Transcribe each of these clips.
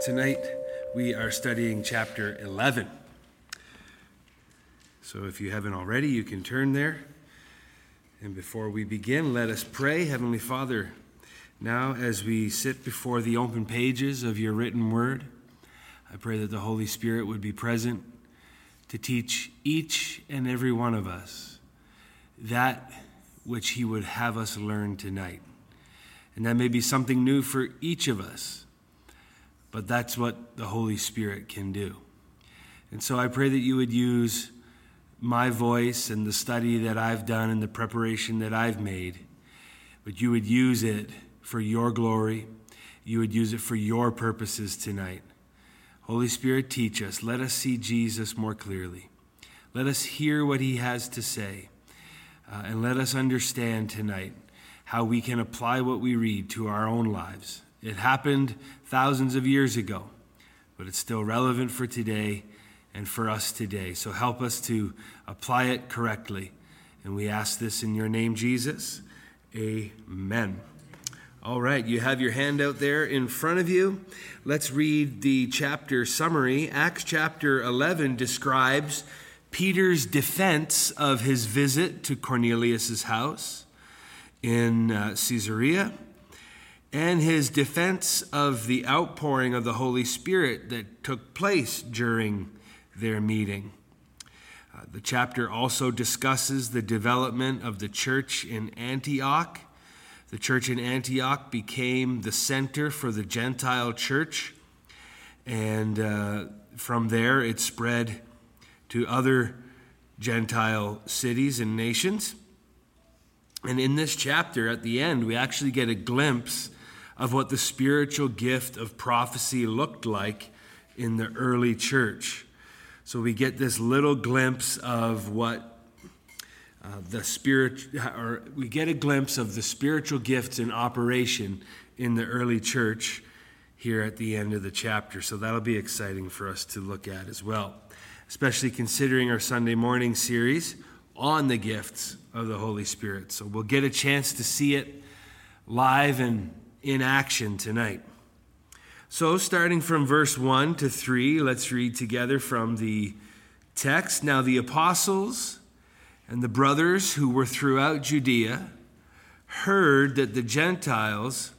Tonight we are studying chapter 11. So if you haven't already, you can turn there. And before we begin, let us pray. Heavenly Father, now as we sit before the open pages of your written word, I pray that the Holy Spirit would be present to teach each and every one of us that which He would have us learn tonight. And that may be something new for each of us but that's what the Holy Spirit can do. And so I pray that you would use my voice and the study that I've done and the preparation that I've made, but you would use it for your glory. You would use it for your purposes tonight. Holy Spirit, teach us. Let us see Jesus more clearly. Let us hear what he has to say. Uh, and let us understand tonight how we can apply what we read to our own lives it happened thousands of years ago, but it's still relevant for today and for us today. So help us to apply it correctly. And we ask this in your name, Jesus. Amen. All right, you have your handout there in front of you. Let's read the chapter summary. Acts chapter 11 describes Peter's defense of his visit to Cornelius' house in uh, Caesarea and his defense of the outpouring of the Holy Spirit that took place during their meeting. Uh, the chapter also discusses the development of the church in Antioch. The church in Antioch became the center for the Gentile church, and uh, from there it spread to other Gentile cities and nations. And in this chapter, at the end, we actually get a glimpse of what the spiritual gift of prophecy looked like in the early church. So we get this little glimpse of what uh, the spirit, or we get a glimpse of the spiritual gifts in operation in the early church here at the end of the chapter. So that'll be exciting for us to look at as well, especially considering our Sunday morning series on the gifts of the Holy Spirit. So we'll get a chance to see it live and in action tonight. So, starting from verse 1 to 3, let's read together from the text. Now, the apostles and the brothers who were throughout Judea heard that the Gentiles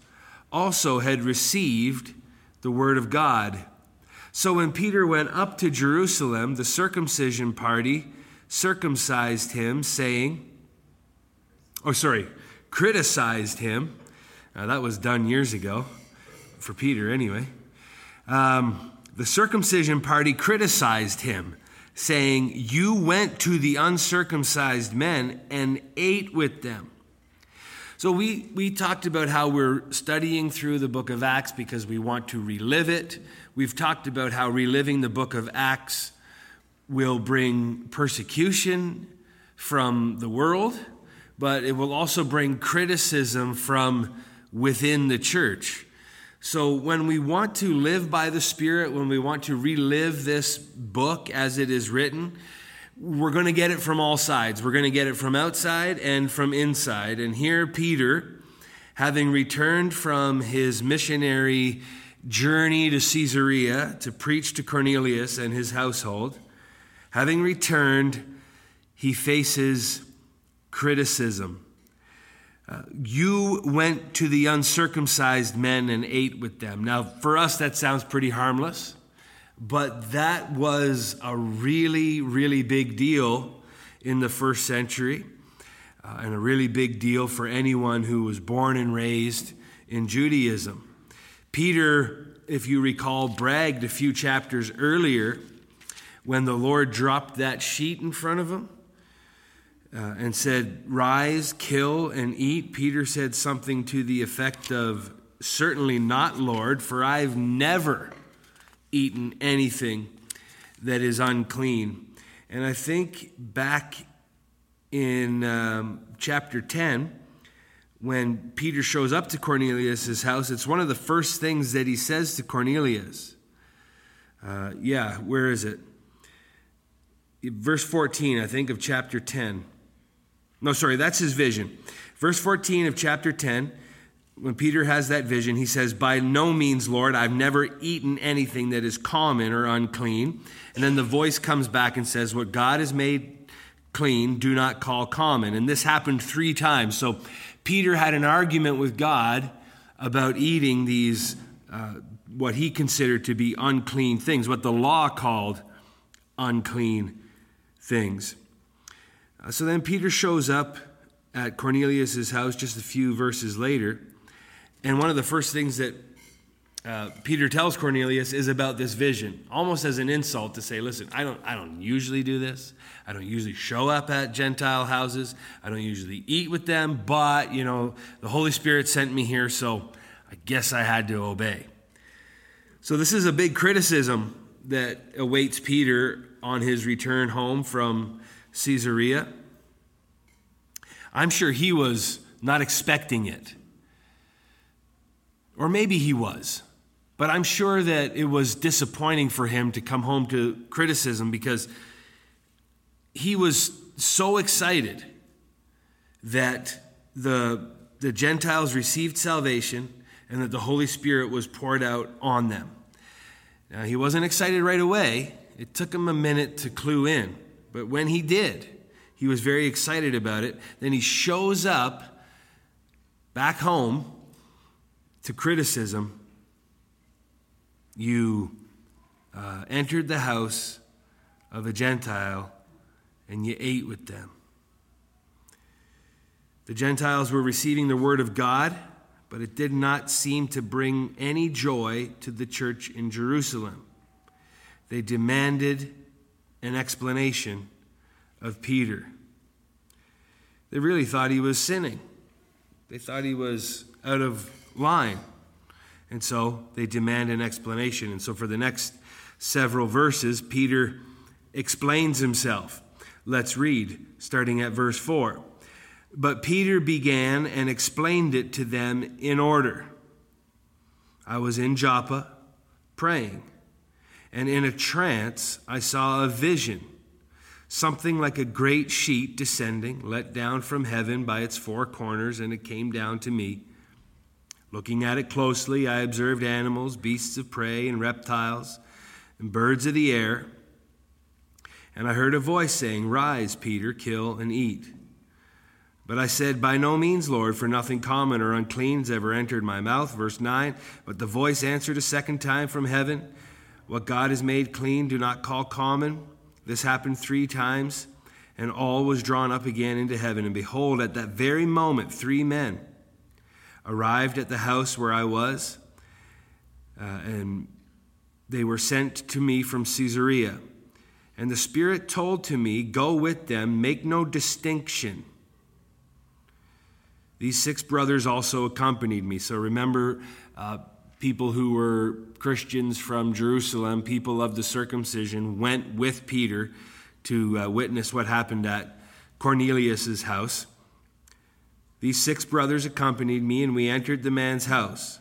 also had received the word of God. So, when Peter went up to Jerusalem, the circumcision party circumcised him, saying, oh, sorry, criticized him uh, that was done years ago, for Peter anyway. Um, the circumcision party criticized him, saying, You went to the uncircumcised men and ate with them. So we, we talked about how we're studying through the book of Acts because we want to relive it. We've talked about how reliving the book of Acts will bring persecution from the world, but it will also bring criticism from within the church. So, when we want to live by the Spirit, when we want to relive this book as it is written, we're going to get it from all sides. We're going to get it from outside and from inside. And here, Peter, having returned from his missionary journey to Caesarea to preach to Cornelius and his household, having returned, he faces criticism. You went to the uncircumcised men and ate with them. Now, for us, that sounds pretty harmless, but that was a really, really big deal in the first century, uh, and a really big deal for anyone who was born and raised in Judaism. Peter, if you recall, bragged a few chapters earlier when the Lord dropped that sheet in front of him uh, and said, Rise, kill, and eat, Peter said something to the effect of, Certainly not, Lord, for I've never eaten anything that is unclean. And I think back in um, chapter 10, when Peter shows up to Cornelius' house, it's one of the first things that he says to Cornelius. Uh, yeah, where is it? Verse 14, I think, of chapter 10. No, sorry, that's his vision. Verse 14 of chapter 10, when Peter has that vision, he says, By no means, Lord, I've never eaten anything that is common or unclean. And then the voice comes back and says, What God has made clean, do not call common. And this happened three times. So Peter had an argument with God about eating these, uh, what he considered to be unclean things, what the law called unclean things. Uh, so then Peter shows up at Cornelius' house just a few verses later. And one of the first things that uh, Peter tells Cornelius is about this vision, almost as an insult to say, listen, I don't, I don't usually do this. I don't usually show up at Gentile houses. I don't usually eat with them, but, you know, the Holy Spirit sent me here, so I guess I had to obey. So this is a big criticism that awaits Peter on his return home from Caesarea. I'm sure he was not expecting it. Or maybe he was. But I'm sure that it was disappointing for him to come home to criticism because he was so excited that the, the Gentiles received salvation and that the Holy Spirit was poured out on them. Now, he wasn't excited right away. It took him a minute to clue in. But when he did, he was very excited about it. Then he shows up back home to criticism. You uh, entered the house of a Gentile and you ate with them. The Gentiles were receiving the word of God, but it did not seem to bring any joy to the church in Jerusalem. They demanded an explanation of Peter. They really thought he was sinning, they thought he was out of line. And so they demand an explanation. And so for the next several verses, Peter explains himself. Let's read, starting at verse 4. But Peter began and explained it to them in order. I was in Joppa praying, and in a trance I saw a vision something like a great sheet descending, let down from heaven by its four corners, and it came down to me. Looking at it closely, I observed animals, beasts of prey, and reptiles, and birds of the air. And I heard a voice saying, Rise, Peter, kill and eat. But I said, By no means, Lord, for nothing common or unclean has ever entered my mouth. Verse 9. But the voice answered a second time from heaven, What God has made clean, do not call common. This happened three times, and all was drawn up again into heaven. And behold, at that very moment, three men arrived at the house where I was, uh, and they were sent to me from Caesarea. And the Spirit told to me, Go with them, make no distinction. These six brothers also accompanied me. So remember, uh, people who were Christians from Jerusalem, people of the circumcision, went with Peter to uh, witness what happened at Cornelius's house. These six brothers accompanied me, and we entered the man's house.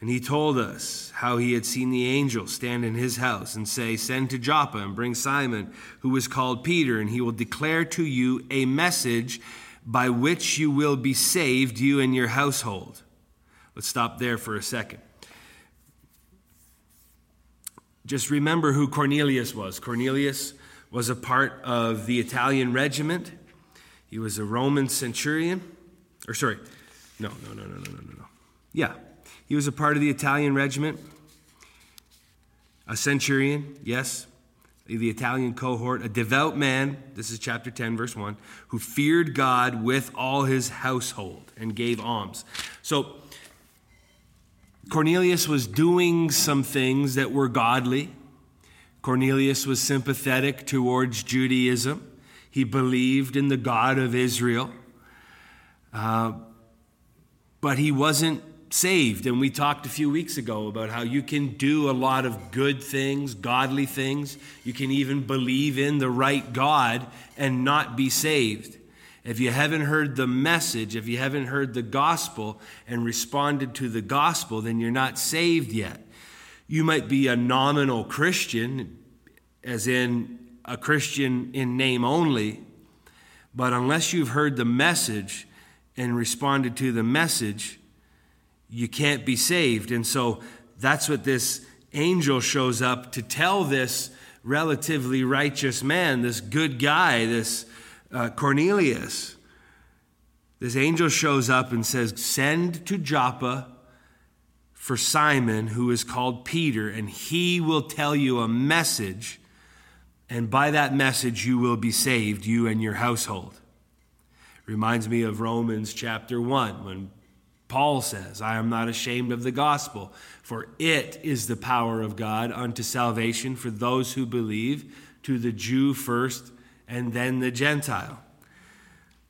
And he told us how he had seen the angel stand in his house and say, Send to Joppa and bring Simon, who was called Peter, and he will declare to you a message by which you will be saved, you and your household. Let's stop there for a second. Just remember who Cornelius was. Cornelius was a part of the Italian regiment. He was a Roman centurion. Or, sorry, no, no, no, no, no, no, no. Yeah, he was a part of the Italian regiment. A centurion, yes, the Italian cohort, a devout man, this is chapter 10, verse 1, who feared God with all his household and gave alms. So, Cornelius was doing some things that were godly. Cornelius was sympathetic towards Judaism. He believed in the God of Israel. Uh, but he wasn't saved. And we talked a few weeks ago about how you can do a lot of good things, godly things. You can even believe in the right God and not be saved. If you haven't heard the message, if you haven't heard the gospel and responded to the gospel, then you're not saved yet. You might be a nominal Christian, as in a Christian in name only, but unless you've heard the message and responded to the message, you can't be saved. And so that's what this angel shows up to tell this relatively righteous man, this good guy, this uh, Cornelius. This angel shows up and says, Send to Joppa for Simon, who is called Peter, and he will tell you a message. And by that message, you will be saved, you and your household. Reminds me of Romans chapter 1 when Paul says, I am not ashamed of the gospel, for it is the power of God unto salvation for those who believe, to the Jew first, and then the Gentile.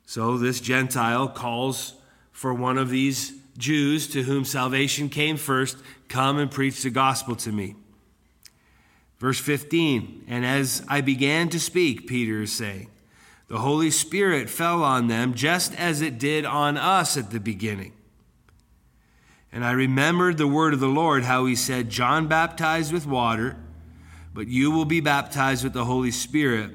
So this Gentile calls for one of these Jews to whom salvation came first, come and preach the gospel to me. Verse 15, and as I began to speak, Peter is saying, the Holy Spirit fell on them just as it did on us at the beginning. And I remembered the word of the Lord, how he said, John baptized with water, but you will be baptized with the Holy Spirit.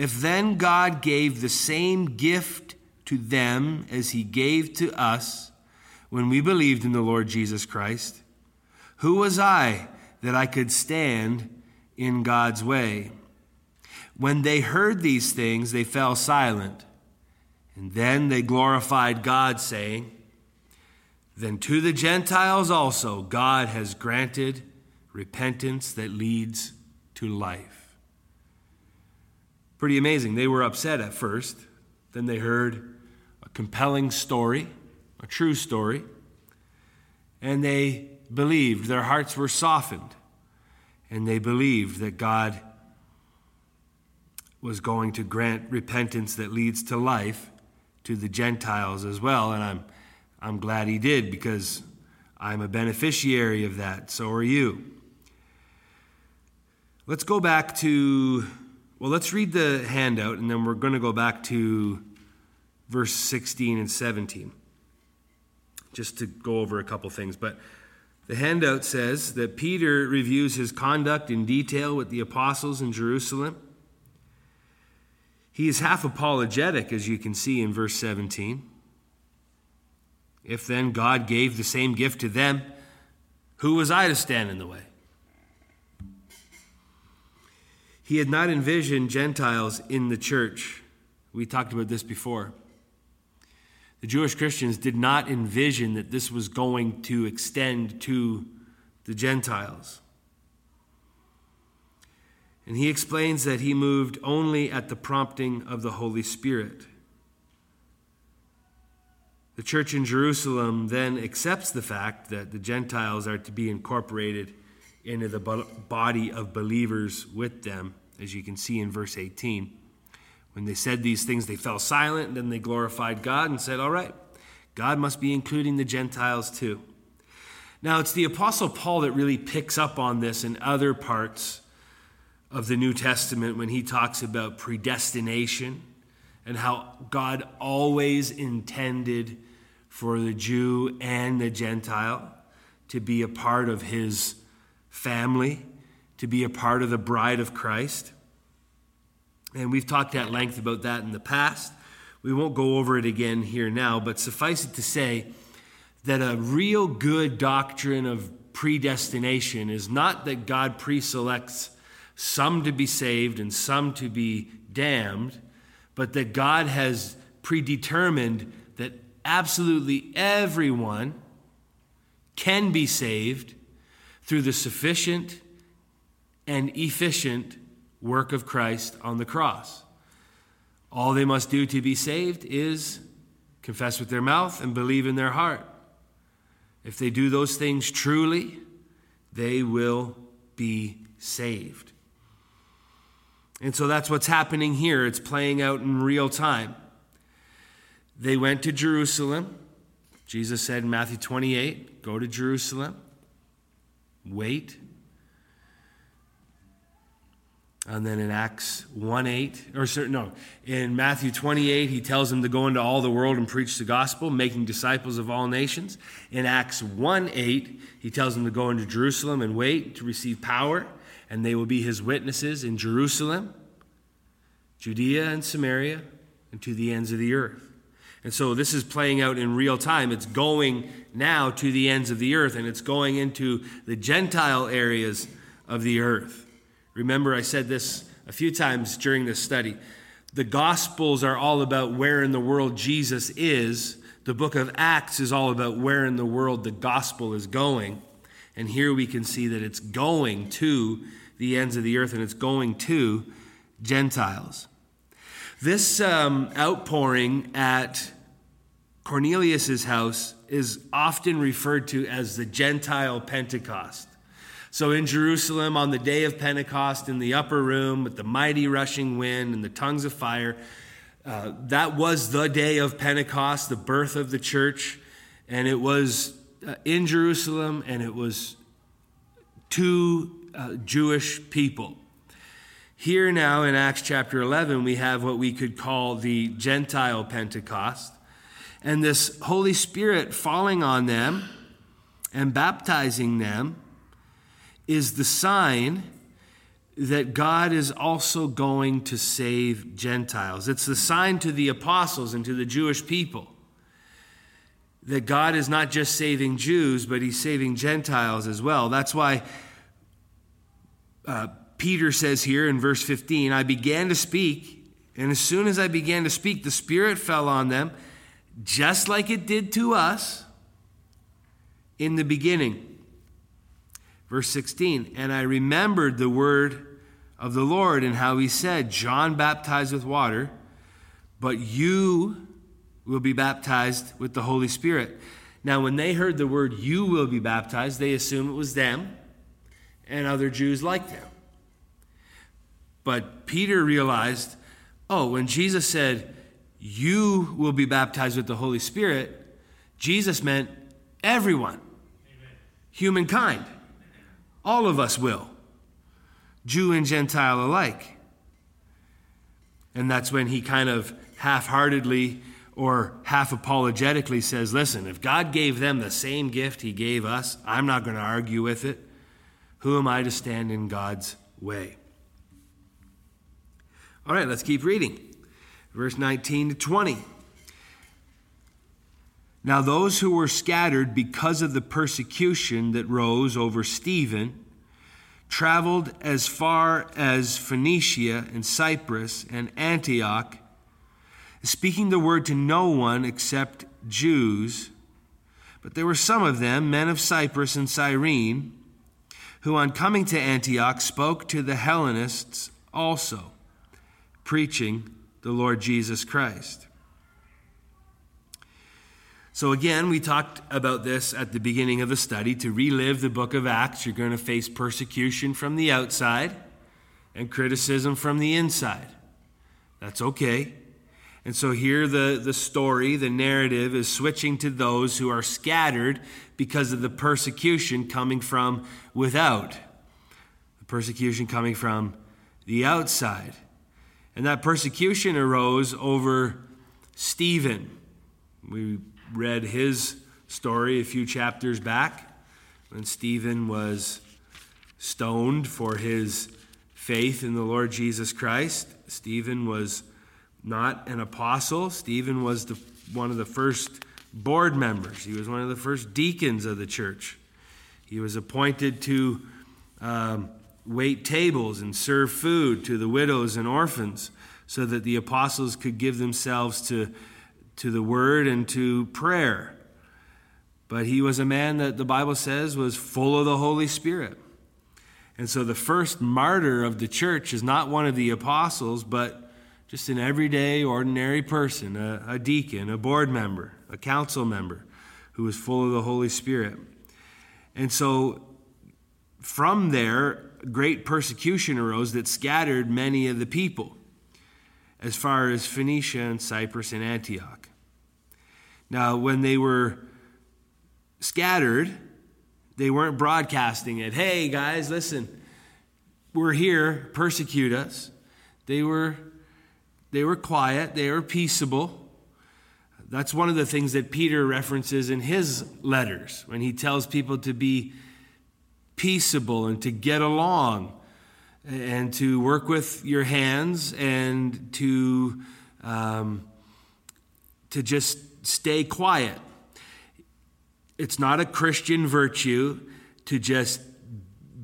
If then God gave the same gift to them as he gave to us when we believed in the Lord Jesus Christ, who was I that I could stand in God's way? When they heard these things, they fell silent. And then they glorified God, saying, then to the Gentiles also God has granted repentance that leads to life. Pretty amazing. They were upset at first. Then they heard a compelling story, a true story, and they believed. Their hearts were softened, and they believed that God was going to grant repentance that leads to life to the Gentiles as well. And I'm I'm glad he did because I'm a beneficiary of that. So are you. Let's go back to, well, let's read the handout and then we're going to go back to verse 16 and 17 just to go over a couple things. But the handout says that Peter reviews his conduct in detail with the apostles in Jerusalem. He is half apologetic, as you can see in verse 17. If then God gave the same gift to them, who was I to stand in the way? He had not envisioned Gentiles in the church. We talked about this before. The Jewish Christians did not envision that this was going to extend to the Gentiles. And he explains that he moved only at the prompting of the Holy Spirit. The church in Jerusalem then accepts the fact that the Gentiles are to be incorporated into the body of believers with them, as you can see in verse 18. When they said these things, they fell silent, and then they glorified God and said, All right, God must be including the Gentiles too. Now, it's the Apostle Paul that really picks up on this in other parts of the New Testament when he talks about predestination and how God always intended for the Jew and the Gentile to be a part of his family, to be a part of the bride of Christ. And we've talked at length about that in the past. We won't go over it again here now, but suffice it to say that a real good doctrine of predestination is not that God preselects some to be saved and some to be damned, but that God has predetermined that absolutely everyone can be saved through the sufficient and efficient work of Christ on the cross. All they must do to be saved is confess with their mouth and believe in their heart. If they do those things truly, they will be saved. And so that's what's happening here. It's playing out in real time. They went to Jerusalem. Jesus said in Matthew 28 go to Jerusalem, wait. And then in Acts 1 8, or certain, no, in Matthew 28, he tells them to go into all the world and preach the gospel, making disciples of all nations. In Acts 1 8, he tells them to go into Jerusalem and wait to receive power, and they will be his witnesses in Jerusalem, Judea, and Samaria, and to the ends of the earth. And so this is playing out in real time. It's going now to the ends of the earth, and it's going into the Gentile areas of the earth. Remember, I said this a few times during this study. The Gospels are all about where in the world Jesus is. The book of Acts is all about where in the world the gospel is going. And here we can see that it's going to the ends of the earth and it's going to Gentiles. This um, outpouring at Cornelius's house is often referred to as the Gentile Pentecost. So in Jerusalem, on the day of Pentecost, in the upper room with the mighty rushing wind and the tongues of fire, uh, that was the day of Pentecost, the birth of the church. And it was uh, in Jerusalem and it was to uh, Jewish people. Here now in Acts chapter 11, we have what we could call the Gentile Pentecost. And this Holy Spirit falling on them and baptizing them is the sign that God is also going to save Gentiles. It's the sign to the apostles and to the Jewish people that God is not just saving Jews, but he's saving Gentiles as well. That's why uh, Peter says here in verse 15, I began to speak, and as soon as I began to speak, the Spirit fell on them, just like it did to us in the beginning. Verse 16, and I remembered the word of the Lord and how he said, John baptized with water, but you will be baptized with the Holy Spirit. Now, when they heard the word you will be baptized, they assumed it was them and other Jews like them. But Peter realized, oh, when Jesus said, You will be baptized with the Holy Spirit, Jesus meant everyone, Amen. humankind. All of us will, Jew and Gentile alike. And that's when he kind of half heartedly or half apologetically says, Listen, if God gave them the same gift he gave us, I'm not going to argue with it. Who am I to stand in God's way? All right, let's keep reading. Verse 19 to 20. Now, those who were scattered because of the persecution that rose over Stephen traveled as far as Phoenicia and Cyprus and Antioch, speaking the word to no one except Jews. But there were some of them, men of Cyprus and Cyrene, who on coming to Antioch spoke to the Hellenists also, preaching the Lord Jesus Christ. So, again, we talked about this at the beginning of the study. To relive the book of Acts, you're going to face persecution from the outside and criticism from the inside. That's okay. And so here the, the story, the narrative is switching to those who are scattered because of the persecution coming from without, the persecution coming from the outside. And that persecution arose over Stephen. We read his story a few chapters back when Stephen was stoned for his faith in the Lord Jesus Christ. Stephen was not an apostle. Stephen was the, one of the first board members, he was one of the first deacons of the church. He was appointed to um, wait tables and serve food to the widows and orphans so that the apostles could give themselves to, to the word and to prayer. But he was a man that the Bible says was full of the Holy Spirit. And so the first martyr of the church is not one of the apostles, but just an everyday, ordinary person, a, a deacon, a board member, a council member who was full of the Holy Spirit. And so from there, great persecution arose that scattered many of the people as far as Phoenicia and Cyprus and Antioch. Now, when they were scattered, they weren't broadcasting it. Hey, guys, listen, we're here, persecute us. They were they were quiet, they were peaceable. That's one of the things that Peter references in his letters when he tells people to be peaceable and to get along and to work with your hands and to um, to just stay quiet. It's not a Christian virtue to just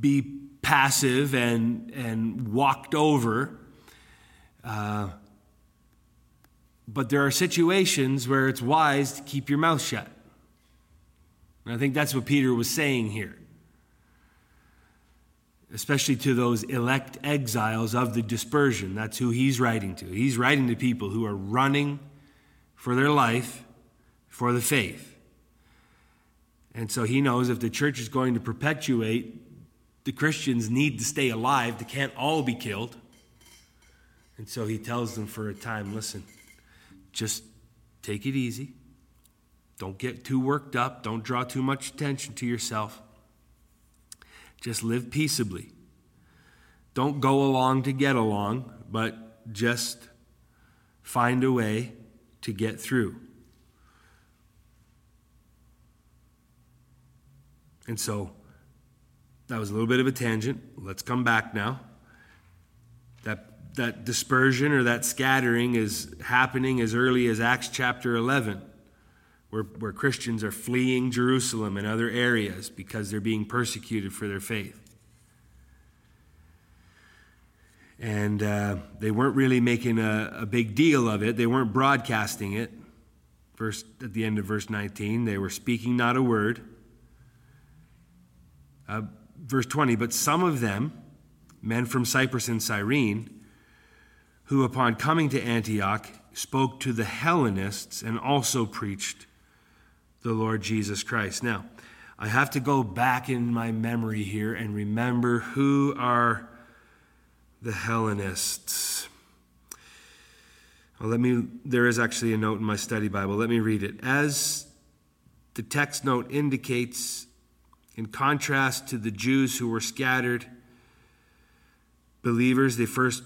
be passive and, and walked over. Uh, but there are situations where it's wise to keep your mouth shut. And I think that's what Peter was saying here, especially to those elect exiles of the dispersion. That's who he's writing to. He's writing to people who are running for their life, for the faith. And so he knows if the church is going to perpetuate, the Christians need to stay alive. They can't all be killed. And so he tells them for a time listen, just take it easy. Don't get too worked up. Don't draw too much attention to yourself. Just live peaceably. Don't go along to get along, but just find a way to get through. And so that was a little bit of a tangent. Let's come back now. That, that dispersion or that scattering is happening as early as Acts chapter 11 where, where Christians are fleeing Jerusalem and other areas because they're being persecuted for their faith. And uh, they weren't really making a, a big deal of it, they weren't broadcasting it. First, at the end of verse 19, they were speaking not a word. Uh, verse 20, but some of them, men from Cyprus and Cyrene, who upon coming to Antioch spoke to the Hellenists and also preached the Lord Jesus Christ. Now, I have to go back in my memory here and remember who are the Hellenists. Well, let me there is actually a note in my study Bible. Let me read it. As the text note indicates, in contrast to the Jews who were scattered believers, they first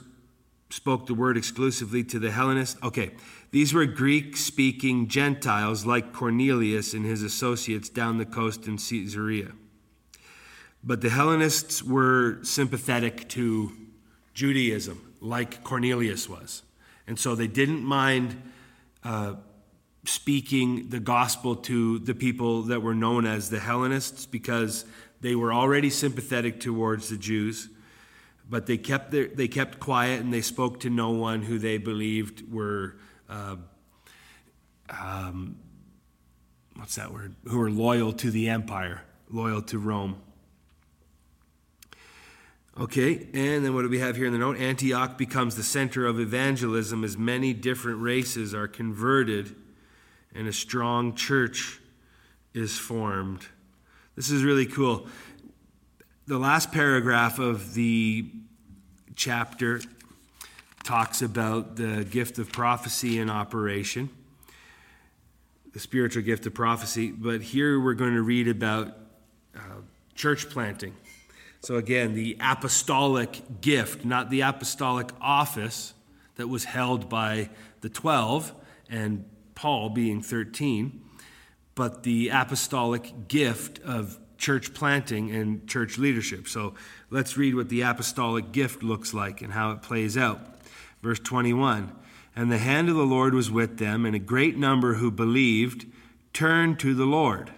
spoke the word exclusively to the Hellenists. Okay, these were Greek speaking Gentiles like Cornelius and his associates down the coast in Caesarea. But the Hellenists were sympathetic to Judaism, like Cornelius was. And so they didn't mind uh, speaking the gospel to the people that were known as the Hellenists because they were already sympathetic towards the Jews but they kept their, they kept quiet and they spoke to no one who they believed were uh, um, what's that word? Who were loyal to the empire loyal to rome. Okay and then what do we have here in the note? Antioch becomes the center of evangelism as many different races are converted and a strong church is formed this is really cool the last paragraph of the chapter talks about the gift of prophecy in operation, the spiritual gift of prophecy. But here we're going to read about uh, church planting. So, again, the apostolic gift, not the apostolic office that was held by the 12 and Paul being 13, but the apostolic gift of church planting and church leadership. So let's read what the apostolic gift looks like and how it plays out. Verse 21 And the hand of the Lord was with them, and a great number who believed turned to the Lord.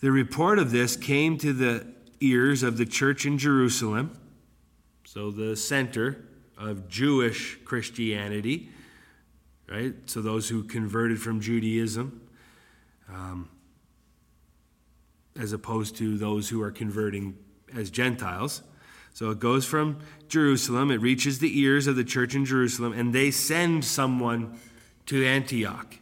The report of this came to the ears of the church in Jerusalem, so the center of Jewish Christianity, right? So those who converted from Judaism. Um, as opposed to those who are converting as Gentiles. So it goes from Jerusalem, it reaches the ears of the church in Jerusalem, and they send someone to Antioch.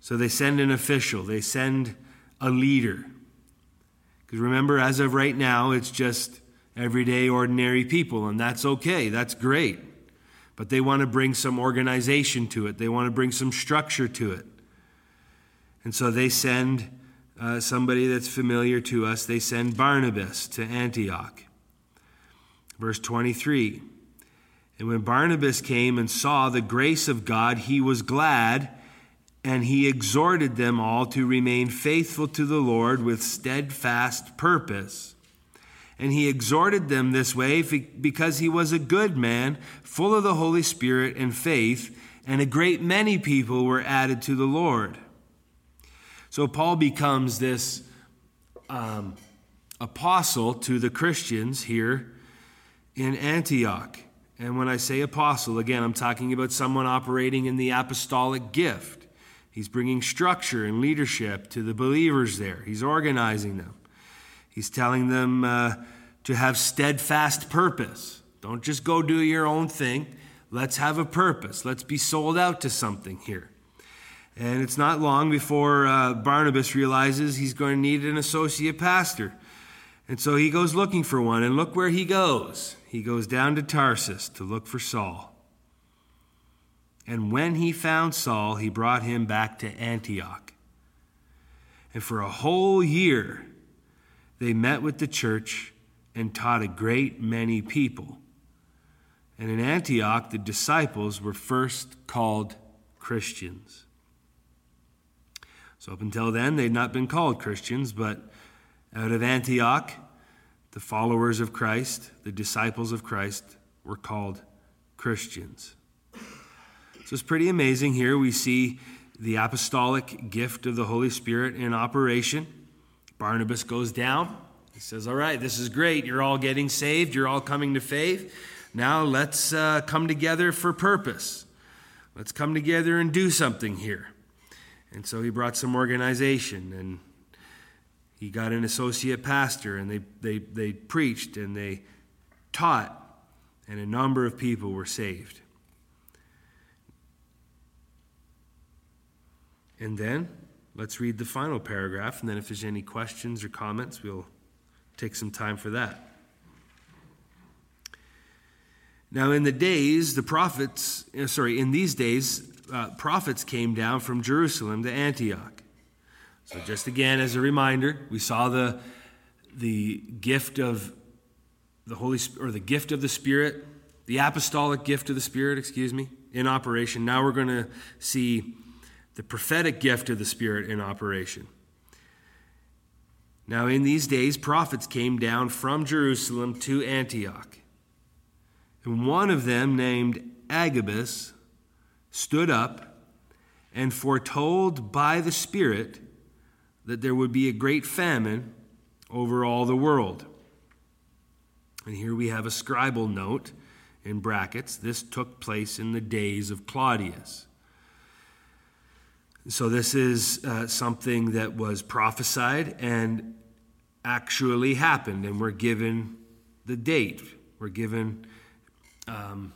So they send an official, they send a leader. Because remember, as of right now, it's just everyday, ordinary people, and that's okay, that's great. But they want to bring some organization to it, they want to bring some structure to it. And so they send uh, somebody that's familiar to us, they send Barnabas to Antioch. Verse 23 And when Barnabas came and saw the grace of God, he was glad, and he exhorted them all to remain faithful to the Lord with steadfast purpose. And he exhorted them this way because he was a good man, full of the Holy Spirit and faith and a great many people were added to the Lord. So Paul becomes this um, apostle to the Christians here in Antioch. And when I say apostle, again, I'm talking about someone operating in the apostolic gift. He's bringing structure and leadership to the believers there, he's organizing them. He's telling them uh, to have steadfast purpose. Don't just go do your own thing. Let's have a purpose. Let's be sold out to something here. And it's not long before uh, Barnabas realizes he's going to need an associate pastor. And so he goes looking for one, and look where he goes. He goes down to Tarsus to look for Saul. And when he found Saul, he brought him back to Antioch. And for a whole year, they met with the church and taught a great many people. And in Antioch, the disciples were first called Christians. So, up until then, they'd not been called Christians, but out of Antioch, the followers of Christ, the disciples of Christ, were called Christians. So it's pretty amazing here. We see the apostolic gift of the Holy Spirit in operation. Barnabas goes down. He says, All right, this is great. You're all getting saved. You're all coming to faith. Now let's uh, come together for purpose. Let's come together and do something here. And so he brought some organization and he got an associate pastor and they, they, they preached and they taught, and a number of people were saved. And then let's read the final paragraph, and then if there's any questions or comments, we'll take some time for that. Now, in the days, the prophets, uh, sorry, in these days, uh, prophets came down from Jerusalem to Antioch. So, just again as a reminder, we saw the, the gift of the Holy Spirit, or the gift of the Spirit, the apostolic gift of the Spirit, excuse me, in operation. Now we're going to see the prophetic gift of the Spirit in operation. Now, in these days, prophets came down from Jerusalem to Antioch. And one of them, named Agabus, stood up and foretold by the Spirit that there would be a great famine over all the world. And here we have a scribal note in brackets. This took place in the days of Claudius. So, this is uh, something that was prophesied and actually happened, and we're given the date. We're given um,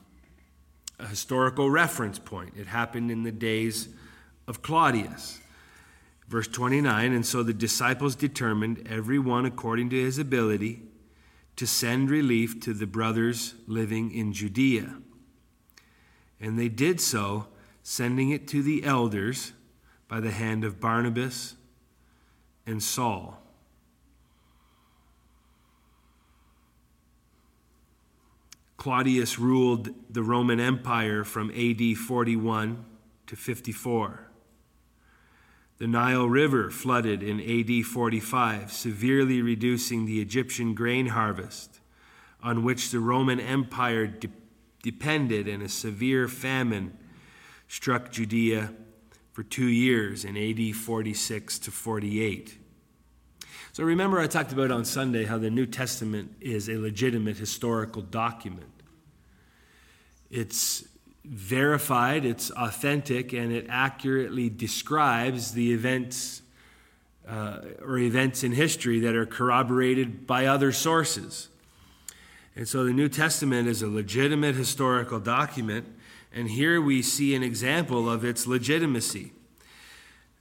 a historical reference point. It happened in the days of Claudius. Verse 29 And so the disciples determined, every one according to his ability, to send relief to the brothers living in Judea. And they did so, sending it to the elders by the hand of Barnabas and Saul. Claudius ruled the Roman Empire from AD 41 to 54. The Nile River flooded in AD 45, severely reducing the Egyptian grain harvest, on which the Roman Empire de- depended, and a severe famine struck Judea for two years in AD 46 to 48. So remember, I talked about on Sunday how the New Testament is a legitimate historical document. It's verified, it's authentic, and it accurately describes the events uh, or events in history that are corroborated by other sources. And so the New Testament is a legitimate historical document, and here we see an example of its legitimacy.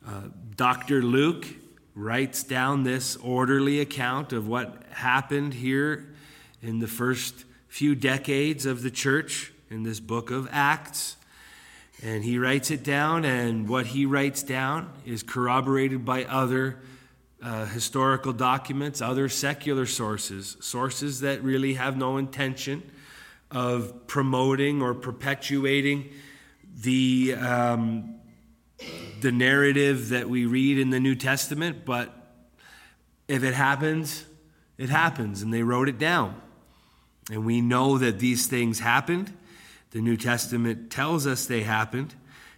Uh, Dr. Luke writes down this orderly account of what happened here in the first few decades of the church in this book of Acts. And he writes it down, and what he writes down is corroborated by other uh, historical documents, other secular sources, sources that really have no intention of promoting or perpetuating the, um, the narrative that we read in the New Testament. But if it happens, it happens, and they wrote it down. And we know that these things happened. The New Testament tells us they happened.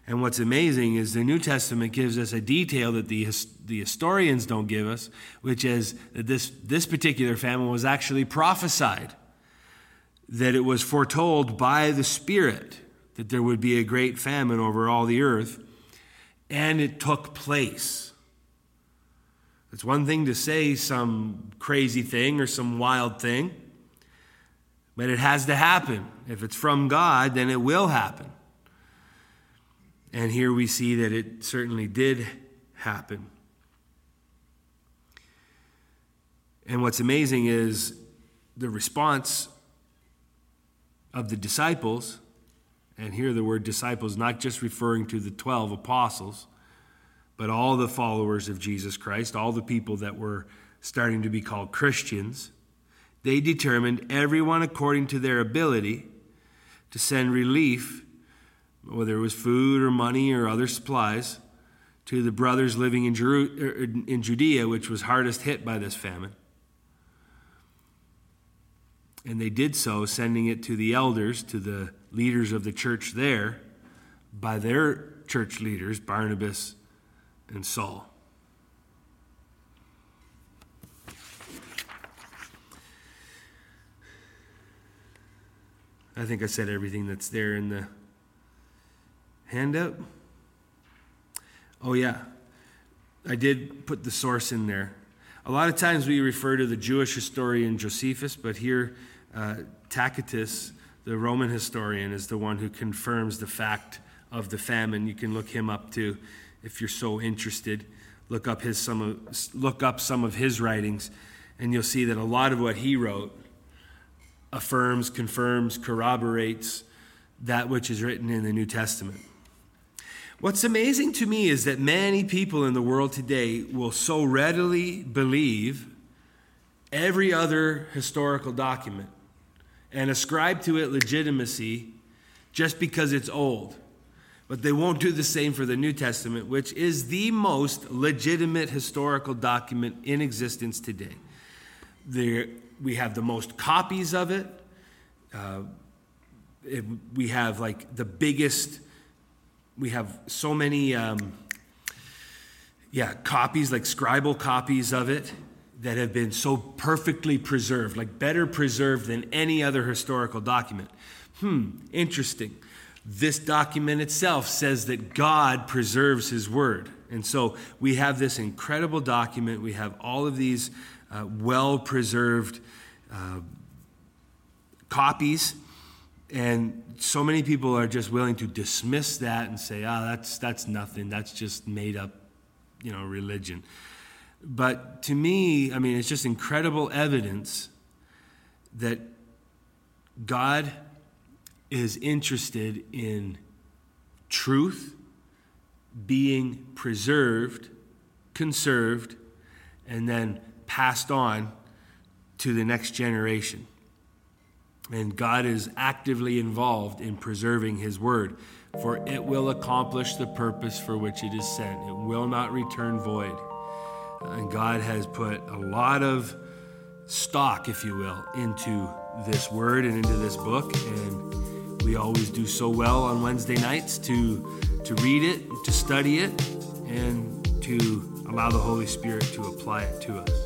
And what's amazing is the New Testament gives us a detail that the, the historians don't give us, which is that this, this particular famine was actually prophesied, that it was foretold by the Spirit that there would be a great famine over all the earth, and it took place. It's one thing to say some crazy thing or some wild thing, but it has to happen. If it's from God, then it will happen. And here we see that it certainly did happen. And what's amazing is the response of the disciples, and here the word disciples not just referring to the 12 apostles, but all the followers of Jesus Christ, all the people that were starting to be called Christians. They determined, everyone according to their ability, to send relief whether it was food or money or other supplies, to the brothers living in, er, Judea, which was hardest hit by this famine. And they did so, sending it to the elders, to the leaders of the church there, by their church leaders, Barnabas and Saul. I think I said everything that's there in the handout? Oh, yeah. I did put the source in there. A lot of times we refer to the Jewish historian Josephus, but here uh, Tacitus, the Roman historian, is the one who confirms the fact of the famine. You can look him up too if you're so interested. Look up, his, some of, look up some of his writings, and you'll see that a lot of what he wrote affirms, confirms, corroborates that which is written in the New Testament. What's amazing to me is that many people in the world today will so readily believe every other historical document and ascribe to it legitimacy just because it's old. But they won't do the same for the New Testament, which is the most legitimate historical document in existence today. There, we have the most copies of it. Uh, it we have like the biggest we have so many, um, yeah, copies, like scribal copies of it that have been so perfectly preserved, like better preserved than any other historical document. Hmm, interesting. This document itself says that God preserves His Word. And so we have this incredible document. We have all of these uh, well preserved uh, copies and so many people are just willing to dismiss that and say, ah, oh, that's, that's nothing. That's just made up, you know, religion. But to me, I mean, it's just incredible evidence that God is interested in truth being preserved, conserved, and then passed on to the next generation. And God is actively involved in preserving His word, for it will accomplish the purpose for which it is sent. It will not return void. And God has put a lot of stock, if you will, into this word and into this book. And we always do so well on Wednesday nights to, to read it, to study it, and to allow the Holy Spirit to apply it to us.